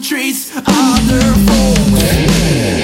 Treats other folks.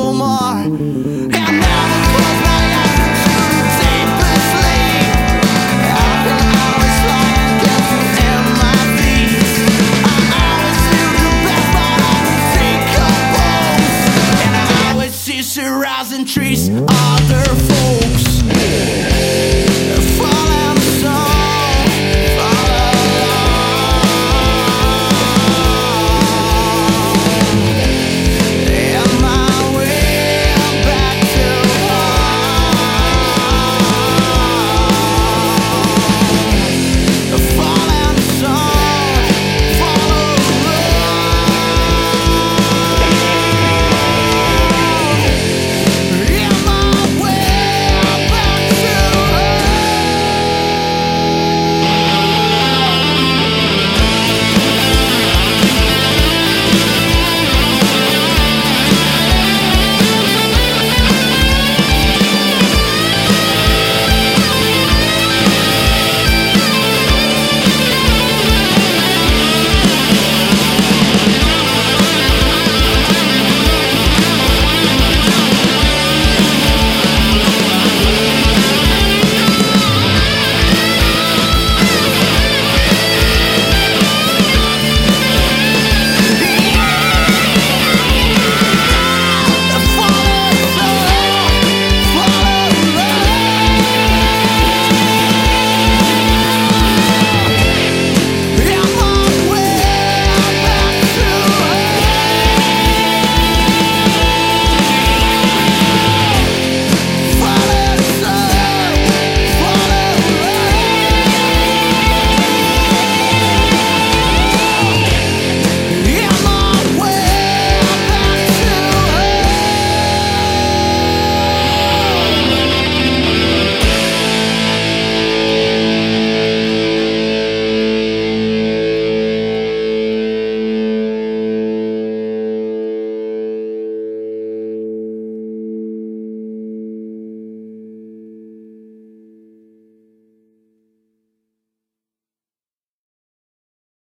trees.